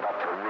not to